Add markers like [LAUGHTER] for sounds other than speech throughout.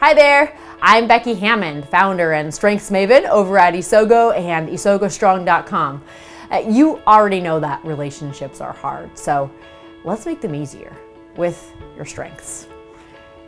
Hi there, I'm Becky Hammond, founder and strengths maven over at Isogo and isogostrong.com. Uh, you already know that relationships are hard, so let's make them easier with your strengths.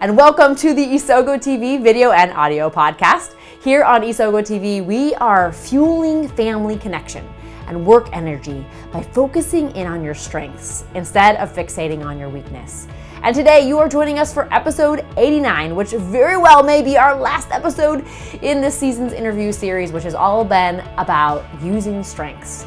And welcome to the Isogo TV video and audio podcast. Here on Isogo TV, we are fueling family connection and work energy by focusing in on your strengths instead of fixating on your weakness. And today you are joining us for episode 89, which very well may be our last episode in this season's interview series, which has all been about using strengths.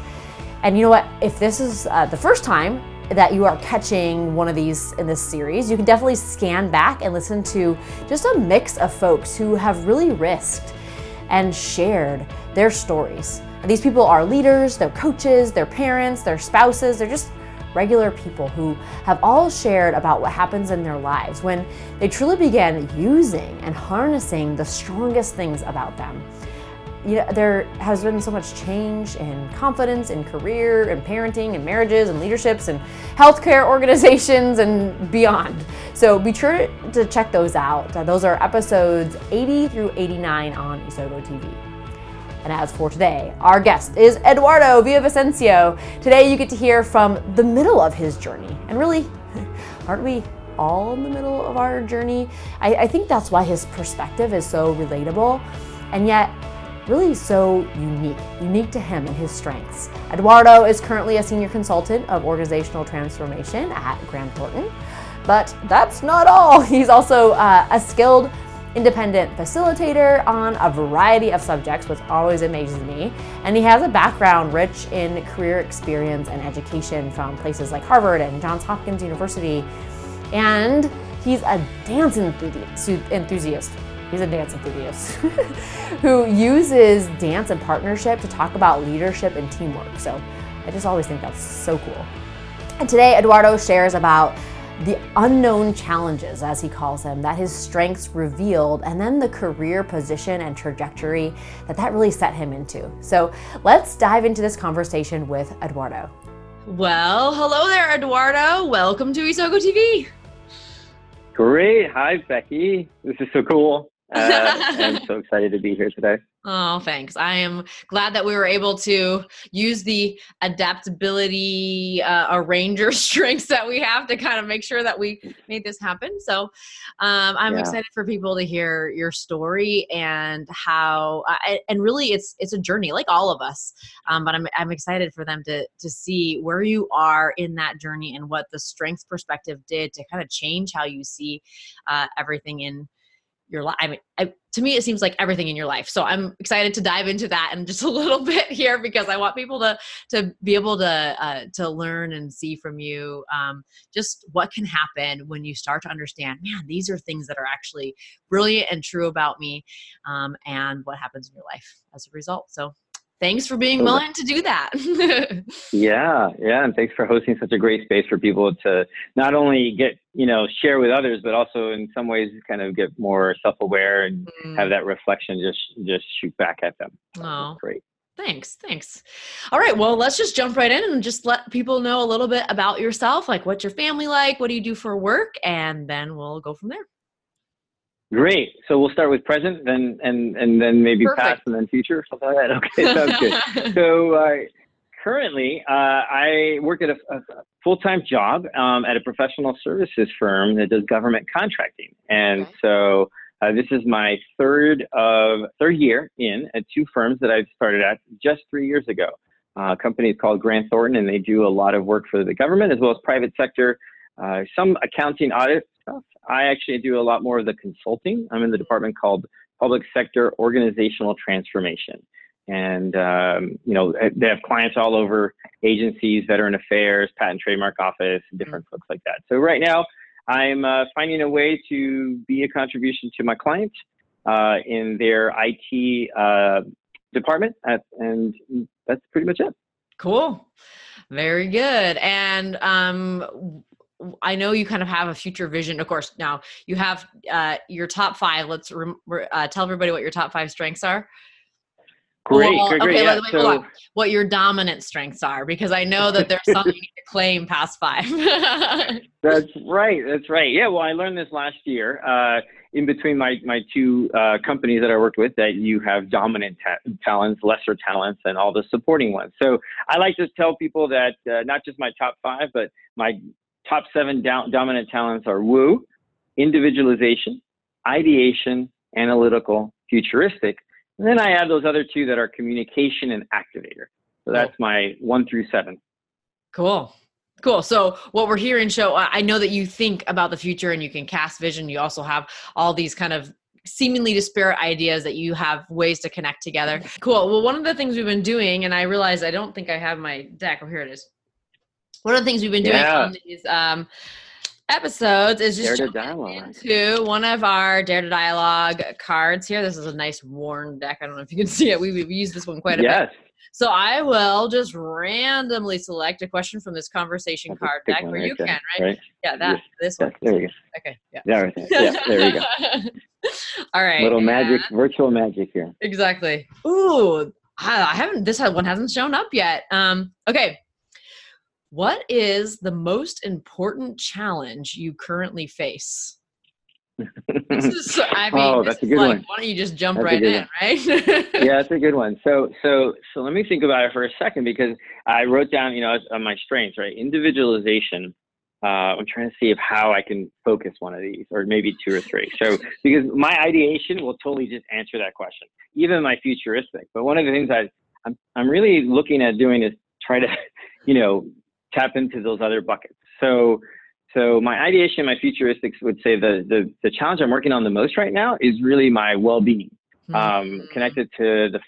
And you know what? If this is uh, the first time that you are catching one of these in this series, you can definitely scan back and listen to just a mix of folks who have really risked and shared their stories. These people are leaders, they're coaches, they're parents, they're spouses, they're just regular people who have all shared about what happens in their lives when they truly began using and harnessing the strongest things about them. You know, there has been so much change in confidence, in career, in parenting, in marriages, and leaderships, and healthcare [LAUGHS] organizations, and beyond. So be sure to check those out. Those are episodes 80 through 89 on Isogo TV. And as for today, our guest is Eduardo Villavicencio. Today you get to hear from the middle of his journey. And really, [LAUGHS] aren't we all in the middle of our journey? I, I think that's why his perspective is so relatable and yet really so unique, unique to him and his strengths. Eduardo is currently a senior consultant of organizational transformation at Grant Thornton. But that's not all. [LAUGHS] He's also uh, a skilled independent facilitator on a variety of subjects, which always amazes me. And he has a background rich in career experience and education from places like Harvard and Johns Hopkins University. And he's a dance enthusiast. He's a dance enthusiast [LAUGHS] who uses dance and partnership to talk about leadership and teamwork. So I just always think that's so cool. And today, Eduardo shares about the unknown challenges, as he calls them, that his strengths revealed, and then the career position and trajectory that that really set him into. So let's dive into this conversation with Eduardo. Well, hello there, Eduardo. Welcome to Isogo TV. Great. Hi, Becky. This is so cool. Uh, [LAUGHS] I'm so excited to be here today. Oh, thanks. I am glad that we were able to use the adaptability uh, arranger [LAUGHS] strengths that we have to kind of make sure that we made this happen. So um, I'm yeah. excited for people to hear your story and how, uh, and really it's it's a journey like all of us. Um, but I'm I'm excited for them to to see where you are in that journey and what the strengths perspective did to kind of change how you see uh, everything in your life. I mean, I, to me, it seems like everything in your life. So I'm excited to dive into that in just a [LAUGHS] little bit here because I want people to to be able to uh, to learn and see from you um, just what can happen when you start to understand. Man, these are things that are actually brilliant and true about me, um, and what happens in your life as a result. So thanks for being willing to do that. [LAUGHS] yeah, yeah, and thanks for hosting such a great space for people to not only get you know share with others, but also in some ways kind of get more self-aware and mm. have that reflection just just shoot back at them. Oh, great. Thanks, thanks. All right, well, let's just jump right in and just let people know a little bit about yourself. Like, what's your family like? What do you do for work? And then we'll go from there. Great. So we'll start with present, then and and then maybe Perfect. past, and then future, something like that. Okay, sounds good. [LAUGHS] so uh, currently, uh, I work at a, a full-time job um, at a professional services firm that does government contracting, and okay. so. Uh, this is my third of third year in at two firms that I've started at just three years ago. Uh, a company is called Grant Thornton, and they do a lot of work for the government as well as private sector, uh, some accounting audit stuff. I actually do a lot more of the consulting. I'm in the department called Public Sector Organizational Transformation. And, um, you know, they have clients all over agencies, veteran affairs, patent trademark office, different mm-hmm. folks like that. So right now, I'm uh, finding a way to be a contribution to my clients uh, in their IT uh, department. At, and that's pretty much it. Cool. Very good. And um, I know you kind of have a future vision. Of course, now you have uh, your top five. Let's uh, tell everybody what your top five strengths are. Great, well, great, great. Okay, yeah, wait, so, what your dominant strengths are, because I know that there's something you to claim past five. [LAUGHS] that's right. That's right. Yeah. Well, I learned this last year uh, in between my my two uh, companies that I worked with that you have dominant ta- talents, lesser talents, and all the supporting ones. So I like to tell people that uh, not just my top five, but my top seven do- dominant talents are woo, individualization, ideation, analytical, futuristic. And then I add those other two that are communication and activator. So that's my one through seven. Cool. Cool. So what we're hearing show I know that you think about the future and you can cast vision. You also have all these kind of seemingly disparate ideas that you have ways to connect together. Cool. Well, one of the things we've been doing, and I realize I don't think I have my deck. Oh, here it is. One of the things we've been doing yeah. on these um, episodes is just into one of our Dare to Dialogue cards here. This is a nice worn deck. I don't know if you can [LAUGHS] see it. We, have used this one quite a yes. bit. So I will just randomly select a question from this conversation That's card deck where right you there, can, right? right? Yeah, that this one. There you go. Okay. Yeah. Yeah, right there. yeah, there we go. [LAUGHS] All right. Little magic, virtual magic here. Exactly. Ooh, I haven't. This one hasn't shown up yet. Um. Okay. What is the most important challenge you currently face? [LAUGHS] Is, I mean, oh, that's a good like, one. Why don't you just jump that's right in, one. right? yeah, [LAUGHS] that's a good one. So, so, so let me think about it for a second because I wrote down, you know, on my strengths, right? Individualization. Uh, I'm trying to see if how I can focus one of these, or maybe two or three. So, because my ideation will totally just answer that question, even my futuristic. But one of the things I, I'm, I'm really looking at doing is try to, [LAUGHS] you know, tap into those other buckets. So, so my ideation, my futuristics would say the, the, the challenge I'm working on the most right now is really my well-being, mm-hmm. um, connected to the,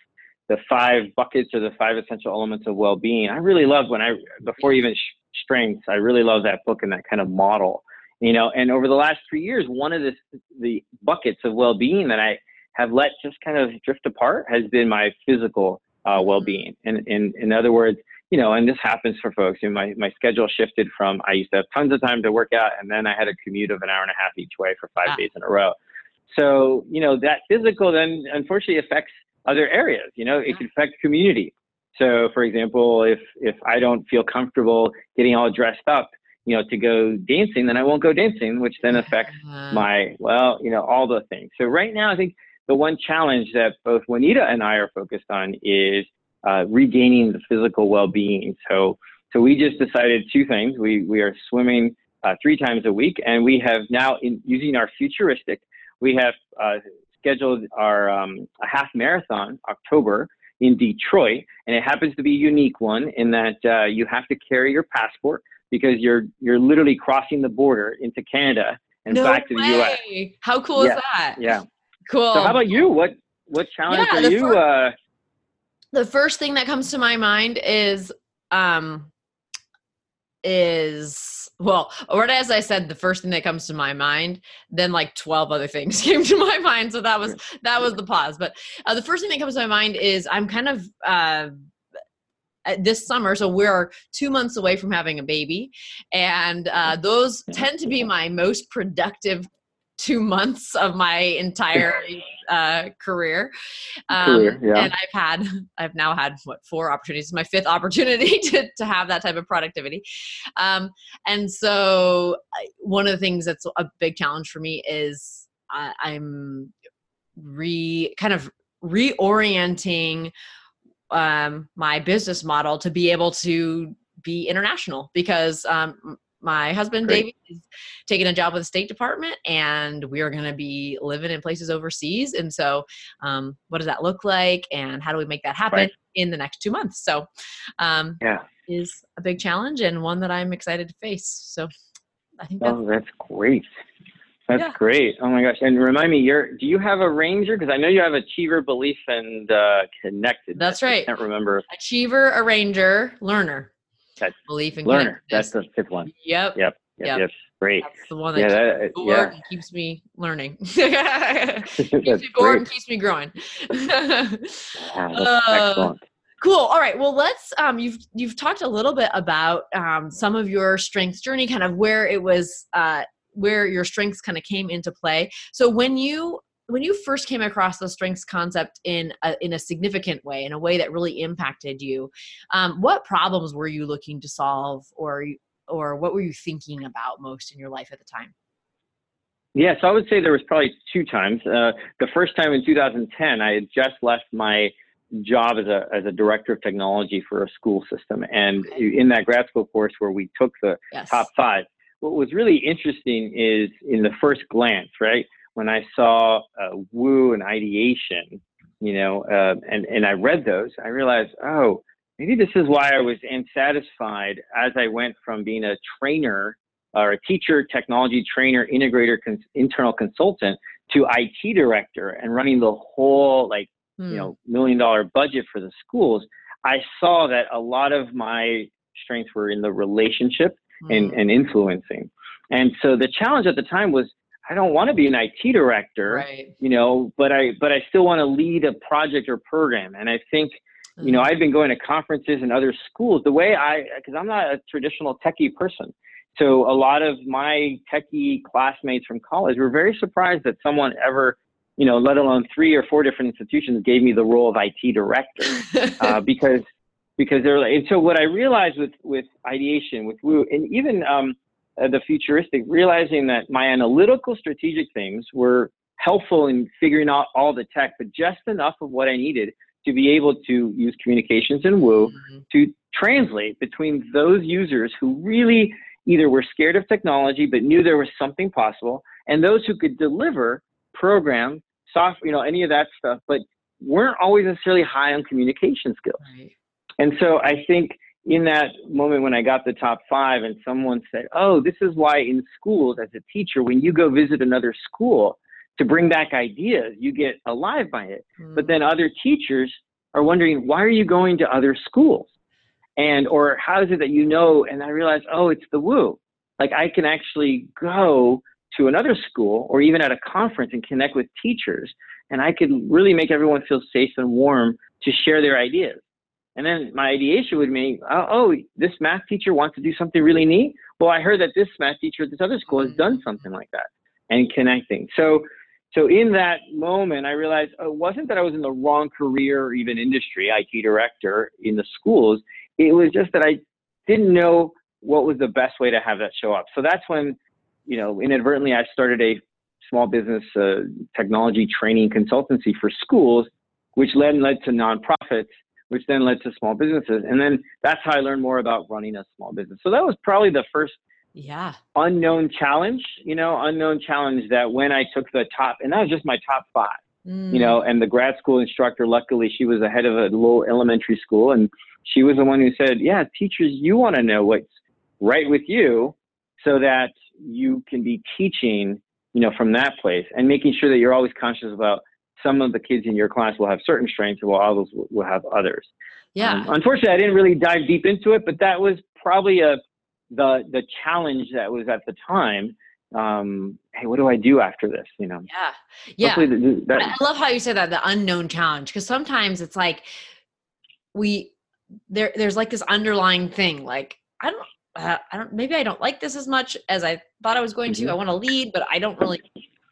the five buckets or the five essential elements of well-being. I really love when I, before even sh- strengths, I really love that book and that kind of model, you know, and over the last three years, one of the, the buckets of well-being that I have let just kind of drift apart has been my physical uh, well-being. And in, in other words, you know, and this happens for folks. You know, my, my schedule shifted from I used to have tons of time to work out, and then I had a commute of an hour and a half each way for five days in a row. So, you know, that physical then unfortunately affects other areas. You know, it can affect community. So, for example, if if I don't feel comfortable getting all dressed up, you know, to go dancing, then I won't go dancing, which then affects uh-huh. my well, you know, all the things. So right now, I think the one challenge that both Juanita and I are focused on is uh, regaining the physical well-being. So, so we just decided two things. We we are swimming uh, three times a week, and we have now in using our futuristic. We have uh, scheduled our um, a half marathon October in Detroit, and it happens to be a unique one in that uh, you have to carry your passport because you're you're literally crossing the border into Canada and no back to way. the U.S. How cool yeah, is that? Yeah. Cool. So how about you? What what challenge yeah, are you? uh, the first thing that comes to my mind is um is well or as i said the first thing that comes to my mind then like 12 other things [LAUGHS] came to my mind. So that was that was the pause. But uh, the first thing that comes to my mind is i'm kind of uh this summer so we're two months away from having a baby. And uh, those tend to be my most productive two months of my entire uh, career. Um, career yeah. And I've had, [LAUGHS] I've now had what four opportunities. my fifth [LAUGHS] opportunity to to have that type of productivity. Um, and so one of the things that's a big challenge for me is I, I'm re kind of reorienting um, my business model to be able to be international because um, my husband Great. David is taking a job with the State Department, and we are going to be living in places overseas. And so, um, what does that look like, and how do we make that happen right. in the next two months? So, um, yeah, is a big challenge and one that I'm excited to face. So, I think that's, oh, that's great. That's yeah. great. Oh my gosh! And remind me, you're do you have arranger? Because I know you have achiever, belief, and uh, connected. That's right. I can't remember. Achiever, arranger, learner. That's belief in learner. That's the fifth one. Yep. Yep. Yep. yep. yep. Great. That's the one that, yeah, keeps, that, yeah. and keeps me learning. [LAUGHS] keeps me bored and keeps me growing. yeah, [LAUGHS] uh, excellent. Cool. All right. Well, let's. Um, you've you've talked a little bit about um, some of your strengths journey, kind of where it was, uh, where your strengths kind of came into play. So when you when you first came across the strengths concept in a, in a significant way, in a way that really impacted you, um, what problems were you looking to solve, or or what were you thinking about most in your life at the time? Yes, I would say there was probably two times. Uh, the first time in 2010, I had just left my job as a as a director of technology for a school system, and okay. in that grad school course where we took the yes. top five, what was really interesting is in the first glance, right? When I saw uh, Woo and ideation, you know, uh, and and I read those, I realized, oh, maybe this is why I was unsatisfied as I went from being a trainer or a teacher, technology trainer, integrator, cons- internal consultant to IT director and running the whole like mm. you hmm. know million dollar budget for the schools. I saw that a lot of my strengths were in the relationship mm. and, hmm. and influencing. And so the challenge at the time was I don't want to be an IT director, right. you know, but I but I still want to lead a project or program. And I think, mm. you know, hmm. I've been going to conferences and other schools. The way I because I'm not a traditional techie person. So a lot of my techie classmates from college were very surprised that someone ever, you know, let alone three or four different institutions gave me the role of IT director [LAUGHS] uh, because because they're like, and so what I realized with with ideation with Woo and even um, uh, the futuristic, realizing that my analytical strategic things were helpful in figuring out all the tech, but just enough of what I needed to be able to use communications and Woo mm-hmm. to translate between those users who really either were scared of technology but knew there was something possible, and those who could deliver, program, software, you know, any of that stuff, but weren't always necessarily high on communication skills. Right. And so I think in that moment when I got the top five and someone said, Oh, this is why in schools as a teacher, when you go visit another school to bring back ideas, you get alive by it. Mm. But then other teachers are wondering, why are you going to other schools? and or how is it that you know and i realized oh it's the woo like i can actually go to another school or even at a conference and connect with teachers and i could really make everyone feel safe and warm to share their ideas and then my ideation would be oh, oh this math teacher wants to do something really neat? Well i heard that this math teacher at this other school has done something like that and connecting. So so in that moment, I realized it wasn't that I was in the wrong career or even industry, IT director in the schools. It was just that I didn't know what was the best way to have that show up. So that's when, you know, inadvertently I started a small business uh, technology training consultancy for schools, which then led to nonprofits, which then led to small businesses. And then that's how I learned more about running a small business. So that was probably the first yeah unknown challenge, you know, unknown challenge that when I took the top, and that was just my top five. Mm. You know, and the grad school instructor, luckily, she was the head of a little elementary school, and she was the one who said, yeah, teachers, you want to know what's right with you so that you can be teaching, you know, from that place and making sure that you're always conscious about some of the kids in your class will have certain strengths while others will have others. Yeah. Um, unfortunately, I didn't really dive deep into it, but that was probably a the the challenge that was at the time. Um, hey, what do I do after this? You know? Yeah. Yeah. The, that, I love how you say that the unknown challenge because sometimes it's like we there there's like this underlying thing like i don't uh, i don't maybe i don't like this as much as i thought i was going to mm-hmm. i want to lead but i don't really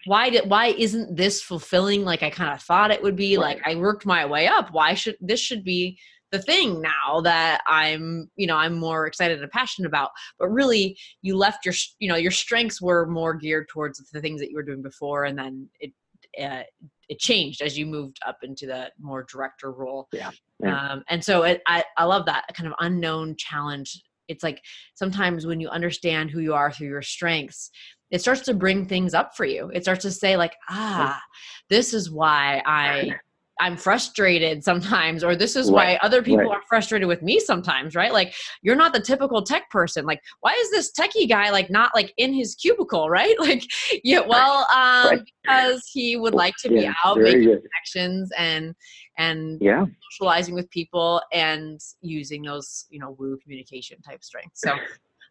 why did why isn't this fulfilling like i kind of thought it would be right. like i worked my way up why should this should be the thing now that i'm you know i'm more excited and passionate about but really you left your you know your strengths were more geared towards the things that you were doing before and then it uh, it changed as you moved up into the more director role. Yeah. yeah. Um, and so it, I, I love that kind of unknown challenge. It's like sometimes when you understand who you are through your strengths, it starts to bring things up for you. It starts to say like, ah, this is why I [LAUGHS] I'm frustrated sometimes, or this is right. why other people right. are frustrated with me sometimes, right? Like you're not the typical tech person. Like, why is this techie guy like not like in his cubicle, [LAUGHS] right? Like, yeah, well, um, right. because he would like to yeah, be out making good. connections and and yeah. socializing with people and using those, you know, woo communication type strengths. So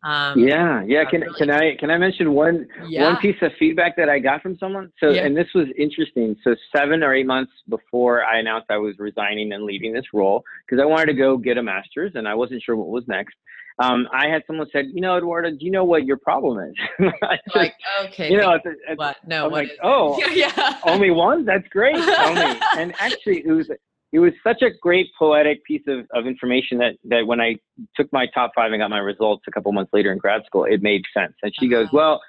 um, yeah, yeah. Can really can I can I mention one yeah. one piece of feedback that I got from someone? So, yeah. and this was interesting. So, seven or eight months before I announced I was resigning and leaving this role, because I wanted to go get a master's and I wasn't sure what was next. um, I had someone said, you know, Eduardo, do you know what your problem is? [LAUGHS] just, like, okay, you know, it's, it's, what? No, I'm what like, oh, [LAUGHS] yeah. only one? That's great. only. [LAUGHS] And actually, it was it was such a great poetic piece of, of information that that when I took my top five and got my results a couple months later in grad school, it made sense. And she uh-huh. goes, well,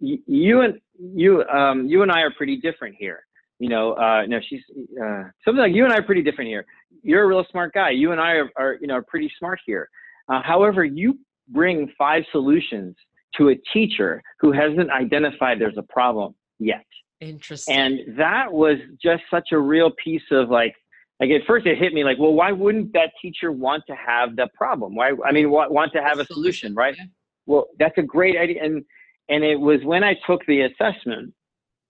you and you um, you and I are pretty different here. You know, uh, no, she's uh, something like you and I are pretty different here. You're a real smart guy. You and I are, are you know are pretty smart here. Uh, however, you bring five solutions to a teacher who hasn't identified there's a problem yet. Interesting. And that was just such a real piece of like, like at first it hit me like, well, why wouldn't that teacher want to have the problem? Why? I mean, want, want to have a solution, right? Well, that's a great idea. And and it was when I took the assessment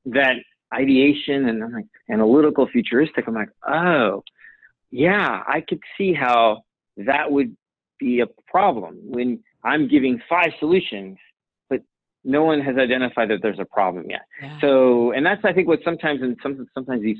that ideation and I'm like analytical futuristic. I'm like, oh, yeah, I could see how that would be a problem when I'm giving five solutions, but no one has identified that there's a problem yet. Yeah. So, and that's I think what sometimes and some sometimes these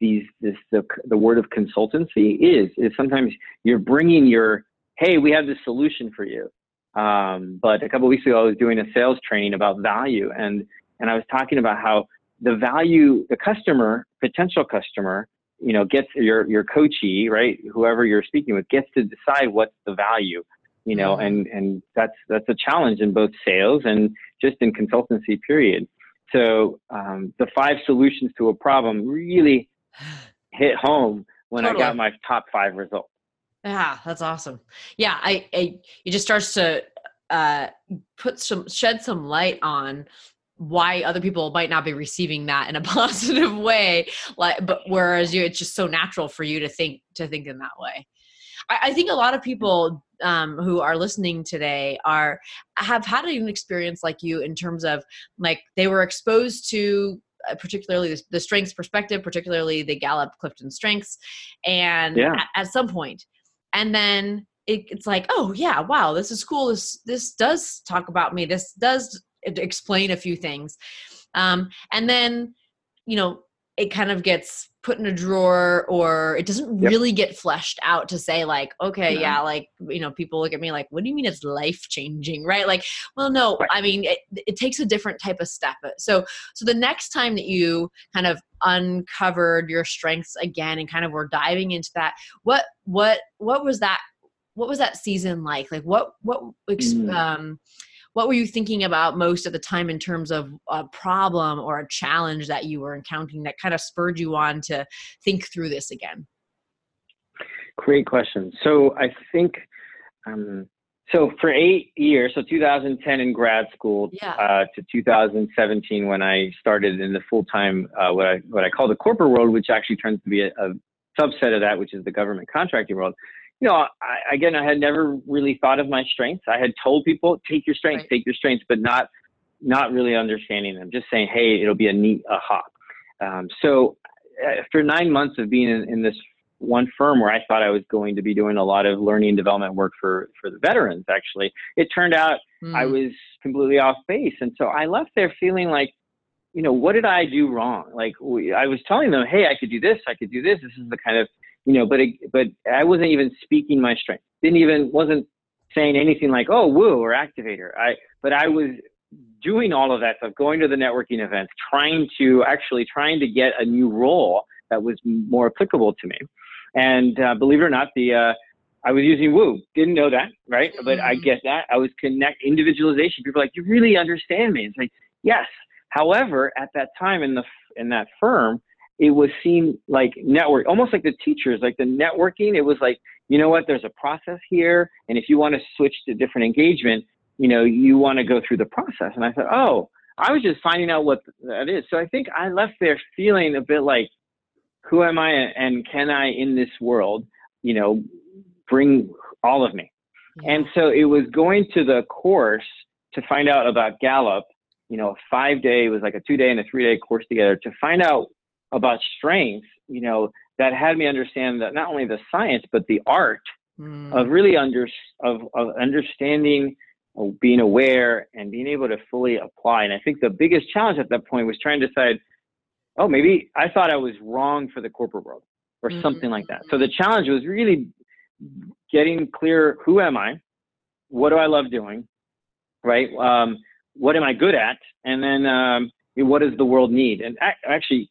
these this the the word of consultancy is is sometimes you're bringing your hey we have this solution for you um, but a couple weeks ago, I was doing a sales training about value, and and I was talking about how the value, the customer, potential customer, you know, gets your your coachee, right? Whoever you're speaking with gets to decide what's the value, you know, mm-hmm. and and that's that's a challenge in both sales and just in consultancy. Period. So um, the five solutions to a problem really hit home when totally. I got my top five results. Yeah, that's awesome. Yeah, I, I it just starts to uh, put some shed some light on why other people might not be receiving that in a [LAUGHS] positive way like but whereas you it's just so natural for you to think to think in that way i, I think a lot of people um, who are listening today are have had an experience like you in terms of like they were exposed to particularly the, the strengths perspective particularly the gallup clifton strengths and yeah. at, at some point. And then it, it's like oh yeah wow this is cool. This this does talk about me. This does explain a few things. Um, and then you know it kind of gets put in a drawer or it doesn't yep. really get fleshed out to say like okay yeah. yeah. like you know people look at me like what do you mean it's life changing right like well no right. i mean it, it takes a different type of step so so the next time that you kind of uncovered your strengths again and kind of were diving into that what what what was that what was that season like like what what mm. um what were you thinking about most at the time in terms of a problem or a challenge that you were encountering that kind of spurred you on to think through this again great question so i think um, so for eight years so 2010 in grad school yeah. uh, to 2017 when i started in the full-time uh, what i what i call the corporate world which actually turns to be a, a subset of that which is the government contracting world you know, I, again, I had never really thought of my strengths. I had told people, take your strengths, right. take your strengths, but not, not really understanding them. Just saying, hey, it'll be a neat aha. Um, so after nine months of being in, in, this one firm where I thought I was going to be doing a lot of learning and development work for for the veterans, actually, it turned out mm. I was completely off base, and so I left there feeling like, you know, what did I do wrong? Like I was telling them, hey, I could do this, I could do this. This is the kind of you know, but it, but I wasn't even speaking my strength. Didn't even wasn't saying anything like oh woo or activator. I but I was doing all of that stuff, going to the networking events, trying to actually trying to get a new role that was more applicable to me. And uh, believe it or not, the uh, I was using Woo. Didn't know that, right? But I mm-hmm. get that. I was connect individualization. People are like, you really understand me. It's like, yes. However, at that time in the in that firm, it was seen like network, almost like the teachers, like the networking. It was like, you know what, there's a process here. And if you want to switch to different engagement, you know, you want to go through the process. And I thought, oh, I was just finding out what that is. So I think I left there feeling a bit like, who am I and can I in this world, you know, bring all of me? Yeah. And so it was going to the course to find out about Gallup, you know, a five day, it was like a two day and a three day course together to find out about strength, you know, that had me understand that not only the science but the art mm. of really under of, of understanding, of being aware, and being able to fully apply. And I think the biggest challenge at that point was trying to decide, oh, maybe I thought I was wrong for the corporate world or mm-hmm. something like that. So the challenge was really getting clear: who am I? what do I love doing, right? Um, what am I good at, and then um, what does the world need? And actually,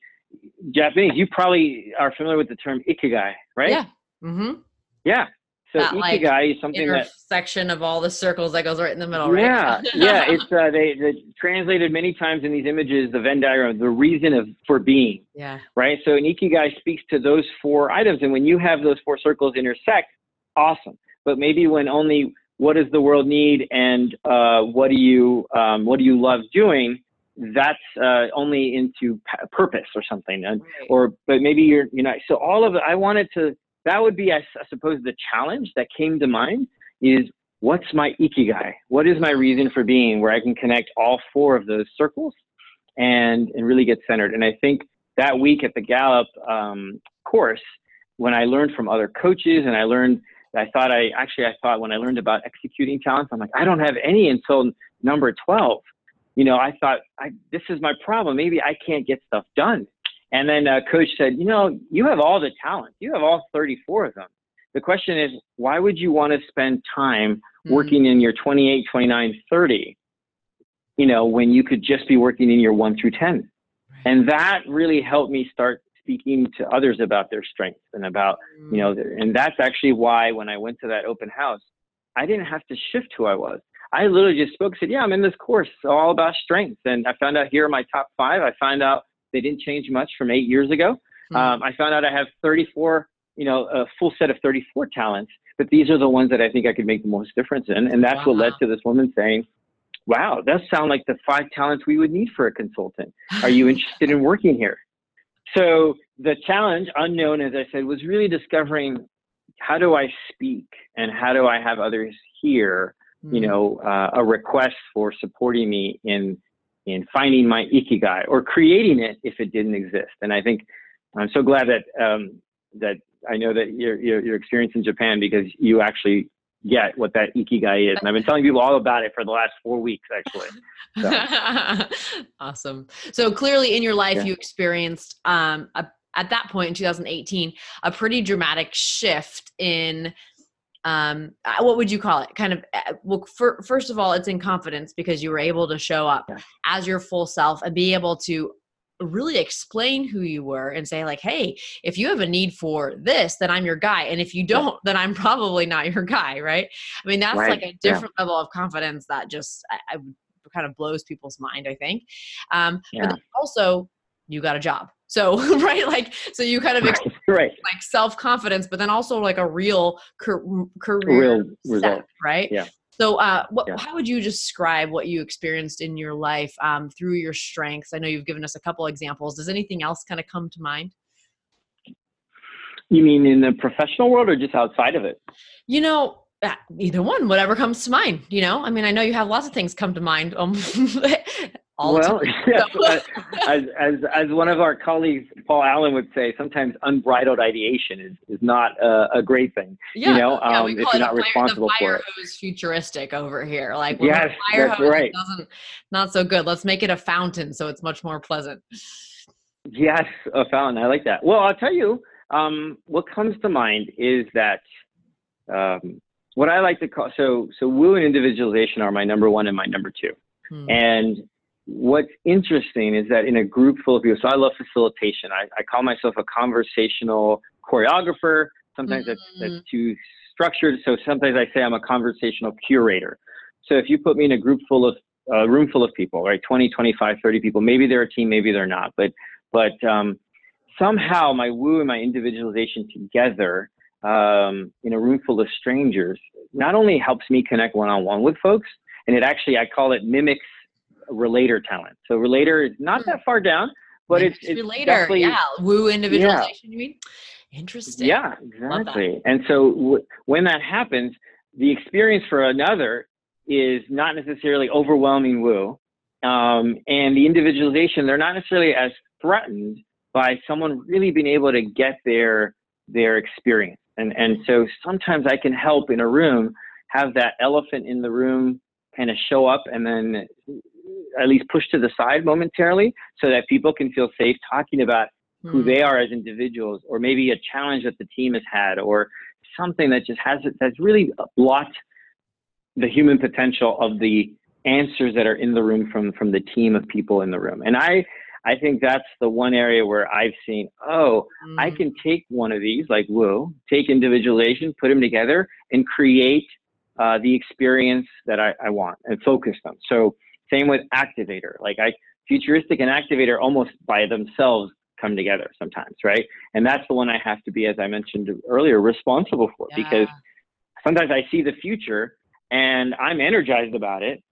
Japanese, you probably are familiar with the term ikigai, right? Yeah. Mm-hmm. Yeah. So that, ikigai like, is something that section of all the circles that goes right in the middle, right? Yeah, [LAUGHS] yeah. It's uh, they, they translated many times in these images the Venn diagram, the reason of for being. Yeah. Right. So an ikigai speaks to those four items, and when you have those four circles intersect, awesome. But maybe when only what does the world need and uh, what do you um, what do you love doing that's uh, only into p- purpose or something and, right. or but maybe you're you know so all of it i wanted to that would be I, I suppose the challenge that came to mind is what's my ikigai what is my reason for being where i can connect all four of those circles and and really get centered and i think that week at the gallup um, course when i learned from other coaches and i learned I thought I actually I thought when I learned about executing talents, I'm like, I don't have any until number 12. You know, I thought I, this is my problem. Maybe I can't get stuff done. And then uh, coach said, you know, you have all the talent. You have all 34 of them. The question is, why would you want to spend time mm-hmm. working in your 28, 29, 30? You know, when you could just be working in your one through 10. And that really helped me start speaking to others about their strengths and about you know mm. and that's actually why when i went to that open house i didn't have to shift who i was i literally just spoke said yeah i'm in this course all about strengths and i found out here are my top five i found out they didn't change much from eight years ago mm-hmm. um, i found out i have 34 you know a full set of 34 talents but these are the ones that i think i could make the most difference in and that's wow. what led to this woman saying wow, that sounds like the five talents we would need for a consultant. Are you interested in working here? So the challenge, unknown, as I said, was really discovering how do I speak and how do I have others hear. You know, uh, a request for supporting me in in finding my ikigai or creating it if it didn't exist. And I think I'm so glad that um, that I know that your your experience in Japan because you actually get what that ikigai is. And I've been telling people all about it for the last four weeks, actually. So. [LAUGHS] awesome. So clearly, in your life, yeah. you experienced um, a, at that point in 2018 a pretty dramatic shift in um, uh, what would you call it? Kind of, uh, well, for, first of all, it's in confidence because you were able to show up yeah. as your full self and be able to really explain who you were and say like hey if you have a need for this then i'm your guy and if you don't then i'm probably not your guy right i mean that's right. like a different yeah. level of confidence that just I, I, kind of blows people's mind i think um yeah. but also you got a job so [LAUGHS] right like so you kind of right, right. like self-confidence but then also like a real career real result right yeah so, uh, what, yeah. how would you describe what you experienced in your life um, through your strengths? I know you've given us a couple examples. Does anything else kind of come to mind? You mean in the professional world or just outside of it? You know, uh, either one, whatever comes to mind. You know, I mean, I know you have lots of things come to mind. Um, [LAUGHS] all well, [LAUGHS] yeah, as, as, as one of our colleagues, Paul Allen would say, sometimes unbridled ideation is, is not a, a great thing. Yeah, you know, yeah, um, if you're not fire, responsible for it. Hose futuristic over here. Like, yes, fire that's hose right. doesn't, not so good. Let's make it a fountain so it's much more pleasant. Yes, a fountain. I like that. Well, I'll tell you, um, what comes to mind is that um, what I like to call so so woo and individualization are my number one and my number two. Hmm. And what's interesting is that in a group full of people, so I love facilitation. I, I call myself a conversational choreographer. Sometimes mm-hmm. that's, that's too structured. So sometimes I say I'm a conversational curator. So if you put me in a group full of a uh, room full of people, right, 20, 25, 30 people, maybe they're a team, maybe they're not, but but um, somehow my woo and my individualization together um, in a room full of strangers not only helps me connect one on one with folks, and it actually I call it mimics relator talent. So relator is not that far down, but it's, it's relator. Yeah, woo individualization. Yeah. You mean? Interesting. Yeah, exactly. And so w- when that happens, the experience for another is not necessarily overwhelming woo, um, and the individualization they're not necessarily as threatened by someone really being able to get their their experience. And and so sometimes I can help in a room have that elephant in the room kind of show up and then at least pushed to the side momentarily so that people can feel safe talking about who hmm. they are as individuals or maybe a challenge that the team has had or something that just has that's really blocked the human potential of the answers that are in the room from from the team of people in the room. And I I think that's the one area where I've seen, oh, mm. I can take one of these, like Woo, take individualization, put them together, and create uh, the experience that I, I want and focus them. So same with activator. Like I futuristic and activator almost by themselves come together sometimes, right? And that's the one I have to be, as I mentioned earlier, responsible for yeah. because sometimes I see the future and I'm energized about it.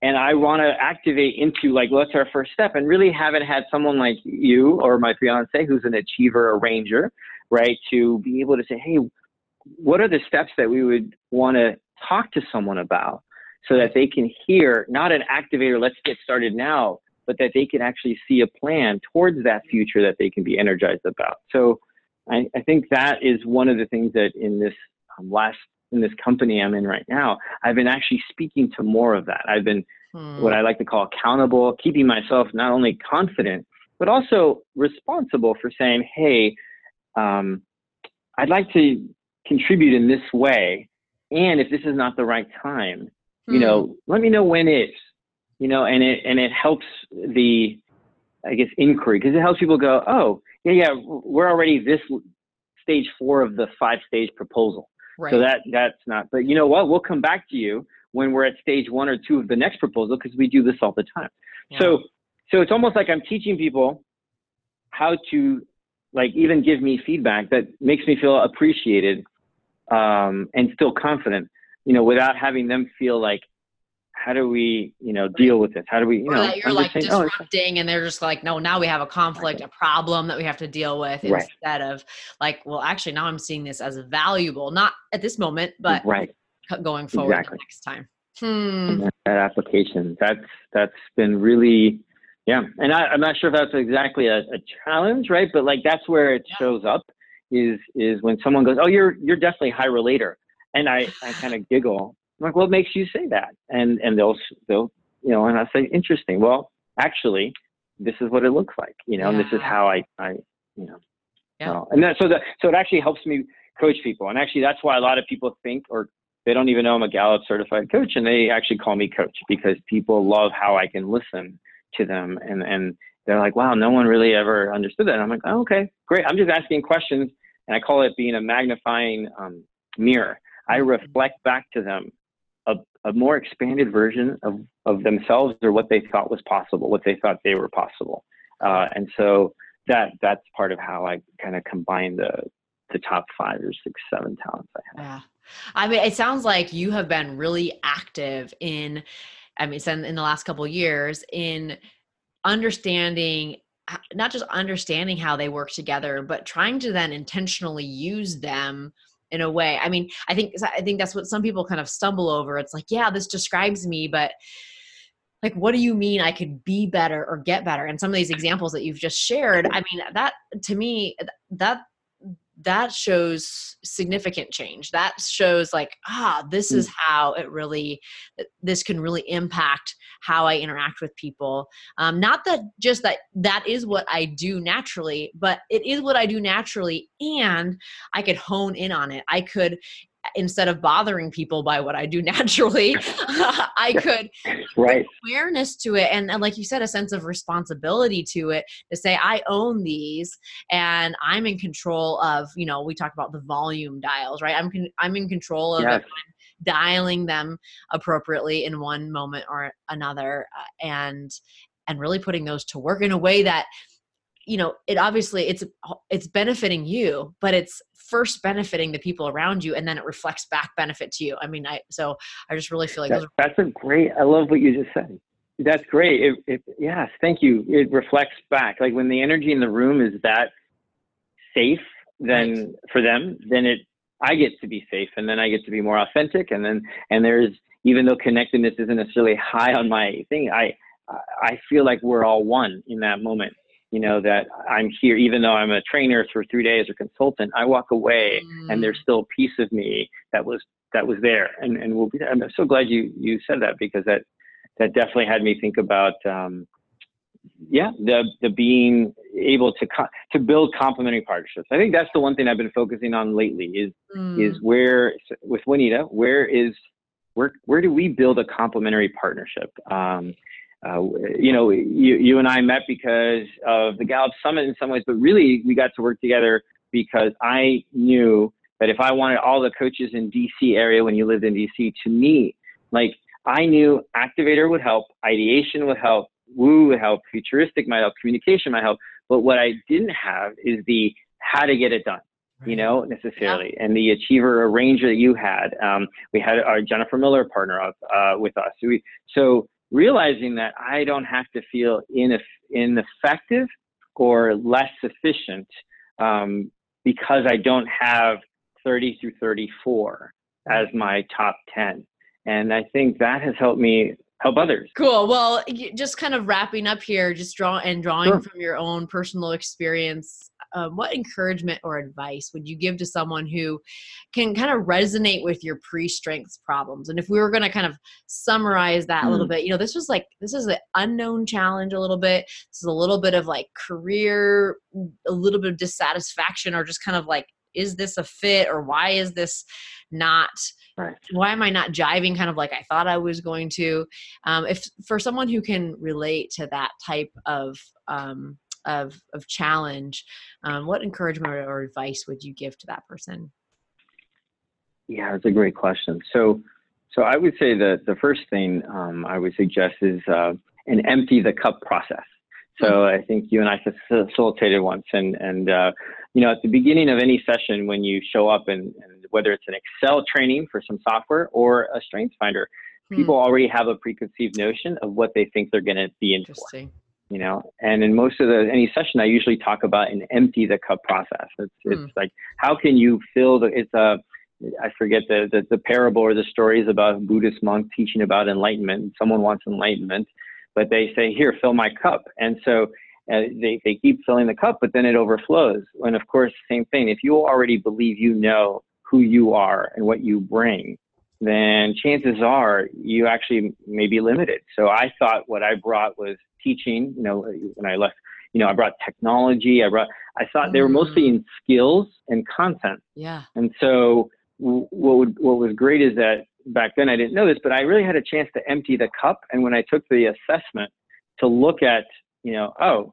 And I want to activate into like, what's our first step? And really haven't had someone like you or my fiance who's an achiever, a arranger, right? To be able to say, hey, what are the steps that we would want to talk to someone about so that they can hear not an activator, let's get started now, but that they can actually see a plan towards that future that they can be energized about. So I, I think that is one of the things that in this um, last in this company I'm in right now, I've been actually speaking to more of that. I've been hmm. what I like to call accountable, keeping myself not only confident but also responsible for saying, "Hey, um, I'd like to contribute in this way, and if this is not the right time, hmm. you know, let me know when is." you know, and it and it helps the, I guess, inquiry because it helps people go, oh, yeah, yeah, we're already this stage four of the five stage proposal. Right. So that that's not. But you know what? We'll come back to you when we're at stage one or two of the next proposal because we do this all the time. Yeah. So so it's almost like I'm teaching people how to like even give me feedback that makes me feel appreciated um, and still confident. You know, without having them feel like how do we you know deal with this how do we you or know you're like saying, oh, disrupting oh, and they're just like no now we have a conflict a problem that we have to deal with right. instead of like well actually now i'm seeing this as valuable not at this moment but right going forward exactly. next time hmm. that application that's that's been really yeah and I, am not sure if that's exactly a, a, challenge right but like that's where it yeah. shows up is is when someone goes oh you're you're definitely high relator and i i kind of giggle I'm like, what makes you say that? And and they'll they'll you know, and I say, interesting. Well, actually, this is what it looks like, you know, yeah. and this is how I I you know, yeah. and that so that so it actually helps me coach people, and actually that's why a lot of people think or they don't even know I'm a Gallup certified coach, and they actually call me coach because people love how I can listen to them, and and they're like, wow, no one really ever understood that. And I'm like, oh, okay, great. I'm just asking questions, and I call it being a magnifying um, mirror. I mm-hmm. reflect back to them a, a more expanded version of, of themselves or what they thought was possible, what they thought they were possible. Uh, and so that that's part of how I kind of combine the the top five or six, seven talents I have. Yeah. I mean, it sounds like you have been really active in, I mean, in the last couple years in understanding not just understanding how they work together, but trying to then intentionally use them in a way. I mean, I think I think that's what some people kind of stumble over. It's like, yeah, this describes me, but like what do you mean I could be better or get better? And some of these examples that you've just shared, I mean, that to me that that shows significant change. That shows like ah this is mm. how it really this can really impact how i interact with people. Um, not that just that that is what i do naturally but it is what i do naturally and i could hone in on it. I could instead of bothering people by what I do naturally, [LAUGHS] I could right. awareness to it and, and like you said, a sense of responsibility to it to say I own these and I'm in control of. You know, we talk about the volume dials, right? I'm con- I'm in control of yes. dialing them appropriately in one moment or another, uh, and and really putting those to work in a way that you know it obviously it's it's benefiting you but it's first benefiting the people around you and then it reflects back benefit to you. I mean i so i just really feel like that, that's a great i love what you just said. That's great. It, it, yes thank you. It reflects back. Like when the energy in the room is that safe then right. for them then it i get to be safe and then i get to be more authentic and then and there's even though connectedness isn't necessarily high on my thing i i feel like we're all one in that moment you know that i'm here even though i'm a trainer for three days or consultant i walk away mm. and there's still a piece of me that was that was there and and will be there. i'm so glad you you said that because that that definitely had me think about um yeah the the being able to co- to build complementary partnerships i think that's the one thing i've been focusing on lately is mm. is where with juanita where is where where do we build a complementary partnership? Um, uh, you know, you, you and I met because of the Gallup Summit in some ways, but really we got to work together because I knew that if I wanted all the coaches in DC area when you lived in DC to meet, like I knew activator would help, ideation would help, woo would help, futuristic might help, communication might help. But what I didn't have is the how to get it done you know, necessarily. Yeah. And the achiever arranger that you had, um, we had our Jennifer Miller partner up uh, with us. So, we, so realizing that I don't have to feel ineff- ineffective or less sufficient um, because I don't have 30 through 34 as my top 10. And I think that has helped me help others. Cool. Well, just kind of wrapping up here, just draw and drawing sure. from your own personal experience um, what encouragement or advice would you give to someone who can kind of resonate with your pre-strengths problems and if we were going to kind of summarize that mm. a little hmm. bit you know this was like this is an unknown challenge a little bit this is a little bit of like career a little bit of dissatisfaction or just kind of like is this a fit or why is this not right. why am i not jiving kind of like i thought i was going to um, if for someone who can relate to that type of um, of of challenge um, what encouragement or advice would you give to that person yeah it's a great question so so i would say that the first thing um, i would suggest is uh, an empty the cup process so hmm. i think you and i facilitated once and and uh, you know at the beginning of any session when you show up and, and whether it's an excel training for some software or a strengths finder. Hmm. people already have a preconceived notion of what they think they're going to be in for you know? And in most of the any session i usually talk about an empty the cup process. It's mm. it's like how can you fill the it's a i forget the, the the parable or the stories about a buddhist monk teaching about enlightenment. Someone wants enlightenment but they say here fill my cup. And so uh, they, they keep filling the cup but then it overflows. And of course same thing. If you already believe you know who you are and what you bring then chances are you actually may be limited so i thought what i brought was teaching, you know, when I left, you know, I brought technology. I brought, I thought mm. they were mostly in skills and content. Yeah. And so what would, what was great is that back then I didn't know this, but I really had a chance to empty the cup. And when I took the assessment to look at, you know, oh,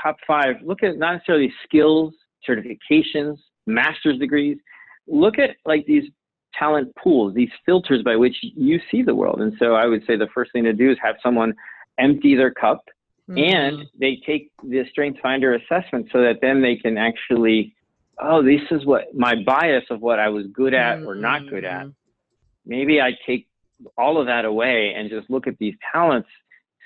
top five, look at not necessarily skills, certifications, master's degrees, look at like these talent pools, these filters by which you see the world. And so I would say the first thing to do is have someone empty their cup mm-hmm. and they take the strength finder assessment so that then they can actually oh this is what my bias of what i was good at mm-hmm. or not good at mm-hmm. maybe i take all of that away and just look at these talents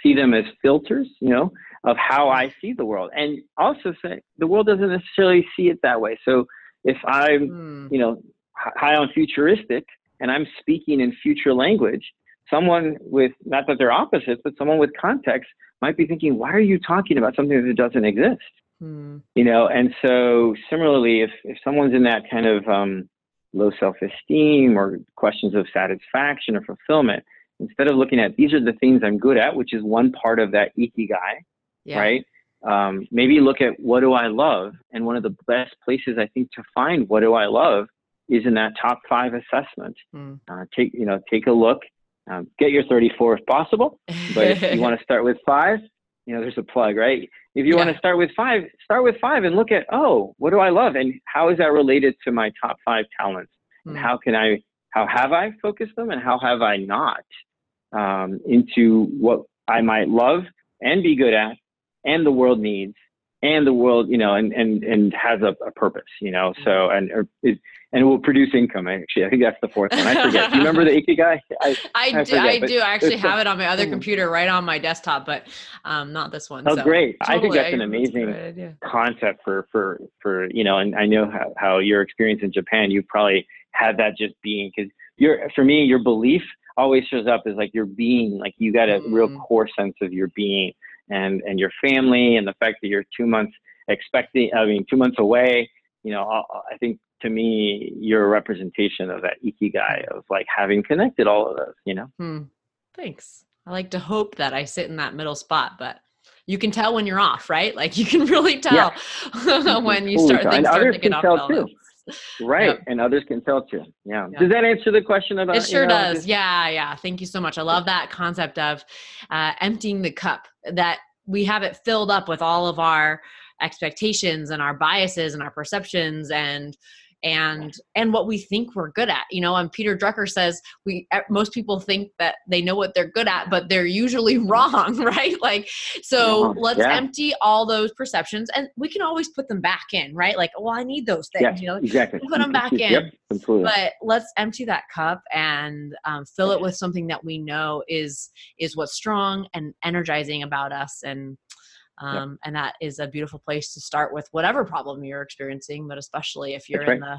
see them as filters you know of how i see the world and also say the world doesn't necessarily see it that way so if i'm mm. you know high on futuristic and i'm speaking in future language someone with not that they're opposites, but someone with context might be thinking, why are you talking about something that doesn't exist? Hmm. You know, and so similarly, if if someone's in that kind of um, low self-esteem or questions of satisfaction or fulfillment, instead of looking at these are the things I'm good at, which is one part of that ikigai, yeah. right? Um, maybe look at what do I love, and one of the best places I think to find what do I love is in that top five assessment. Mm. Uh, take you know take a look um, get your 34 if possible. But if you [LAUGHS] want to start with five, you know, there's a plug, right? If you yeah. want to start with five, start with five and look at, oh, what do I love? And how is that related to my top five talents? Mm. And hmm. how can I, how have I focused them and how have I not um, into what I might love and be good at and the world needs and the world, you know, and and and has a, a purpose, you know. So mm-hmm. and or it, and it will produce income. Actually, I think that's the fourth one. I forget. Do you remember the [LAUGHS] ikigai? I I, I, do, I do. I actually have it on my other computer, right on my desktop, but um, not this one. Oh, so. great! Totally. I think that's an amazing concept for for for you know. And I know how, how your experience in Japan. You probably had that just being because you're for me, your belief always shows up as like your being. Like you got a mm. real core sense of your being and and your family and the fact that you're two months expecting i mean two months away you know i think to me you're a representation of that ikigai of like having connected all of those you know hmm. thanks i like to hope that i sit in that middle spot but you can tell when you're off right like you can [LAUGHS] really tell yeah. [LAUGHS] when you start things start to get off too. Right. Yep. And others can tell too. Yeah. Does that answer the question about It sure you know, does. Just... Yeah. Yeah. Thank you so much. I love that concept of uh, emptying the cup that we have it filled up with all of our expectations and our biases and our perceptions and and and what we think we're good at you know and peter drucker says we most people think that they know what they're good at but they're usually [LAUGHS] wrong right? Like so let's yeah. empty all those perceptions and we can always put them back in right? Like well i need those things you know? exactly. Put them back [LAUGHS] in yep, but let's empty that cup and um, fill it with something that we know is is what's strong and energizing about us and um, yep. and that is a beautiful place to start with whatever problem you're experiencing but especially if you're in the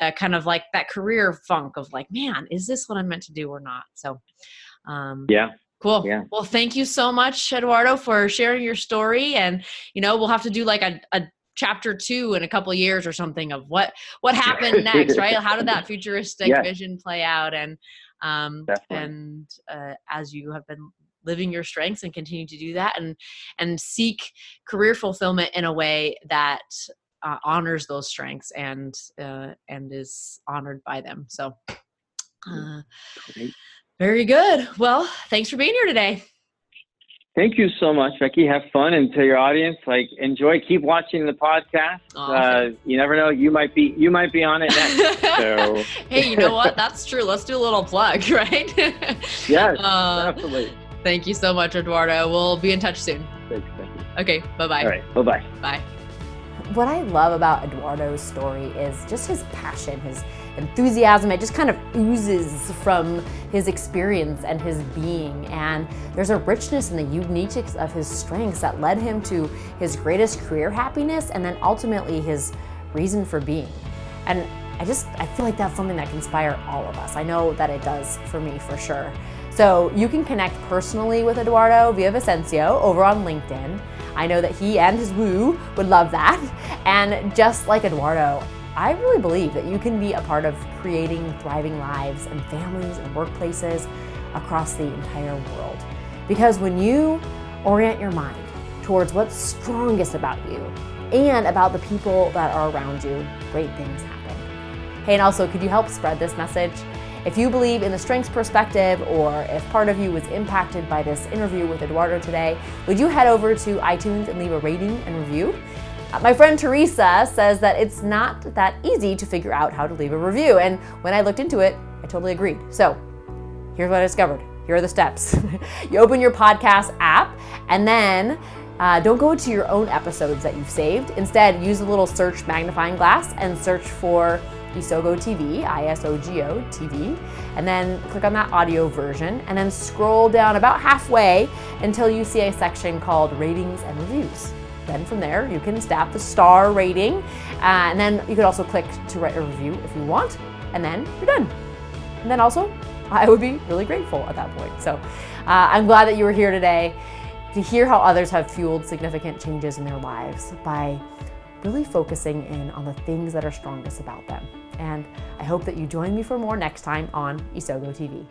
uh, kind of like that career funk of like man is this what i'm meant to do or not so um, yeah Cool. Yeah. Well, thank you so much, Eduardo, for sharing your story. And you know, we'll have to do like a, a chapter two in a couple years or something of what what happened next, right? How did that [LAUGHS] futuristic yes. vision play out? And um, Definitely. and uh, as you have been living your strengths and continue to do that and and seek career fulfillment in a way that uh, honors those strengths and uh, and is honored by them so uh, very good well thanks for being here today Thank you so much, Becky. Have fun, and to your audience, like enjoy. Keep watching the podcast. Awesome. Uh, you never know; you might be you might be on it next. [LAUGHS] So. hey, you know what? That's true. Let's do a little plug, [LAUGHS] right? yes, uh, absolutely. Thank you so much, Eduardo. We'll be in touch soon. Thanks, thank you. Okay, bye bye. All right, bye bye. Bye. What I love about Eduardo's story is just his passion, his enthusiasm. It just kind of oozes from his experience and his being. And there's a richness in the uniqueness of his strengths that led him to his greatest career happiness and then ultimately his reason for being. And I just, I feel like that's something that can inspire all of us. I know that it does for me for sure. So you can connect personally with Eduardo via Vicencio over on LinkedIn. I know that he and his woo would love that. And just like Eduardo, I really believe that you can be a part of creating thriving lives and families and workplaces across the entire world. Because when you orient your mind towards what's strongest about you and about the people that are around you, great things happen. Hey, and also, could you help spread this message? If you believe in the strengths perspective, or if part of you was impacted by this interview with Eduardo today, would you head over to iTunes and leave a rating and review? Uh, my friend Teresa says that it's not that easy to figure out how to leave a review, and when I looked into it, I totally agreed. So, here's what I discovered. Here are the steps. [LAUGHS] you open your podcast app, and then uh, don't go to your own episodes that you've saved. Instead, use a little search magnifying glass and search for Isogo TV, I-S-O-G-O TV, and then click on that audio version, and then scroll down about halfway until you see a section called Ratings and Reviews. Then from there, you can tap the star rating, uh, and then you could also click to write a review if you want, and then you're done. And then also, I would be really grateful at that point. So uh, I'm glad that you were here today to hear how others have fueled significant changes in their lives by really focusing in on the things that are strongest about them. And I hope that you join me for more next time on Isogo TV.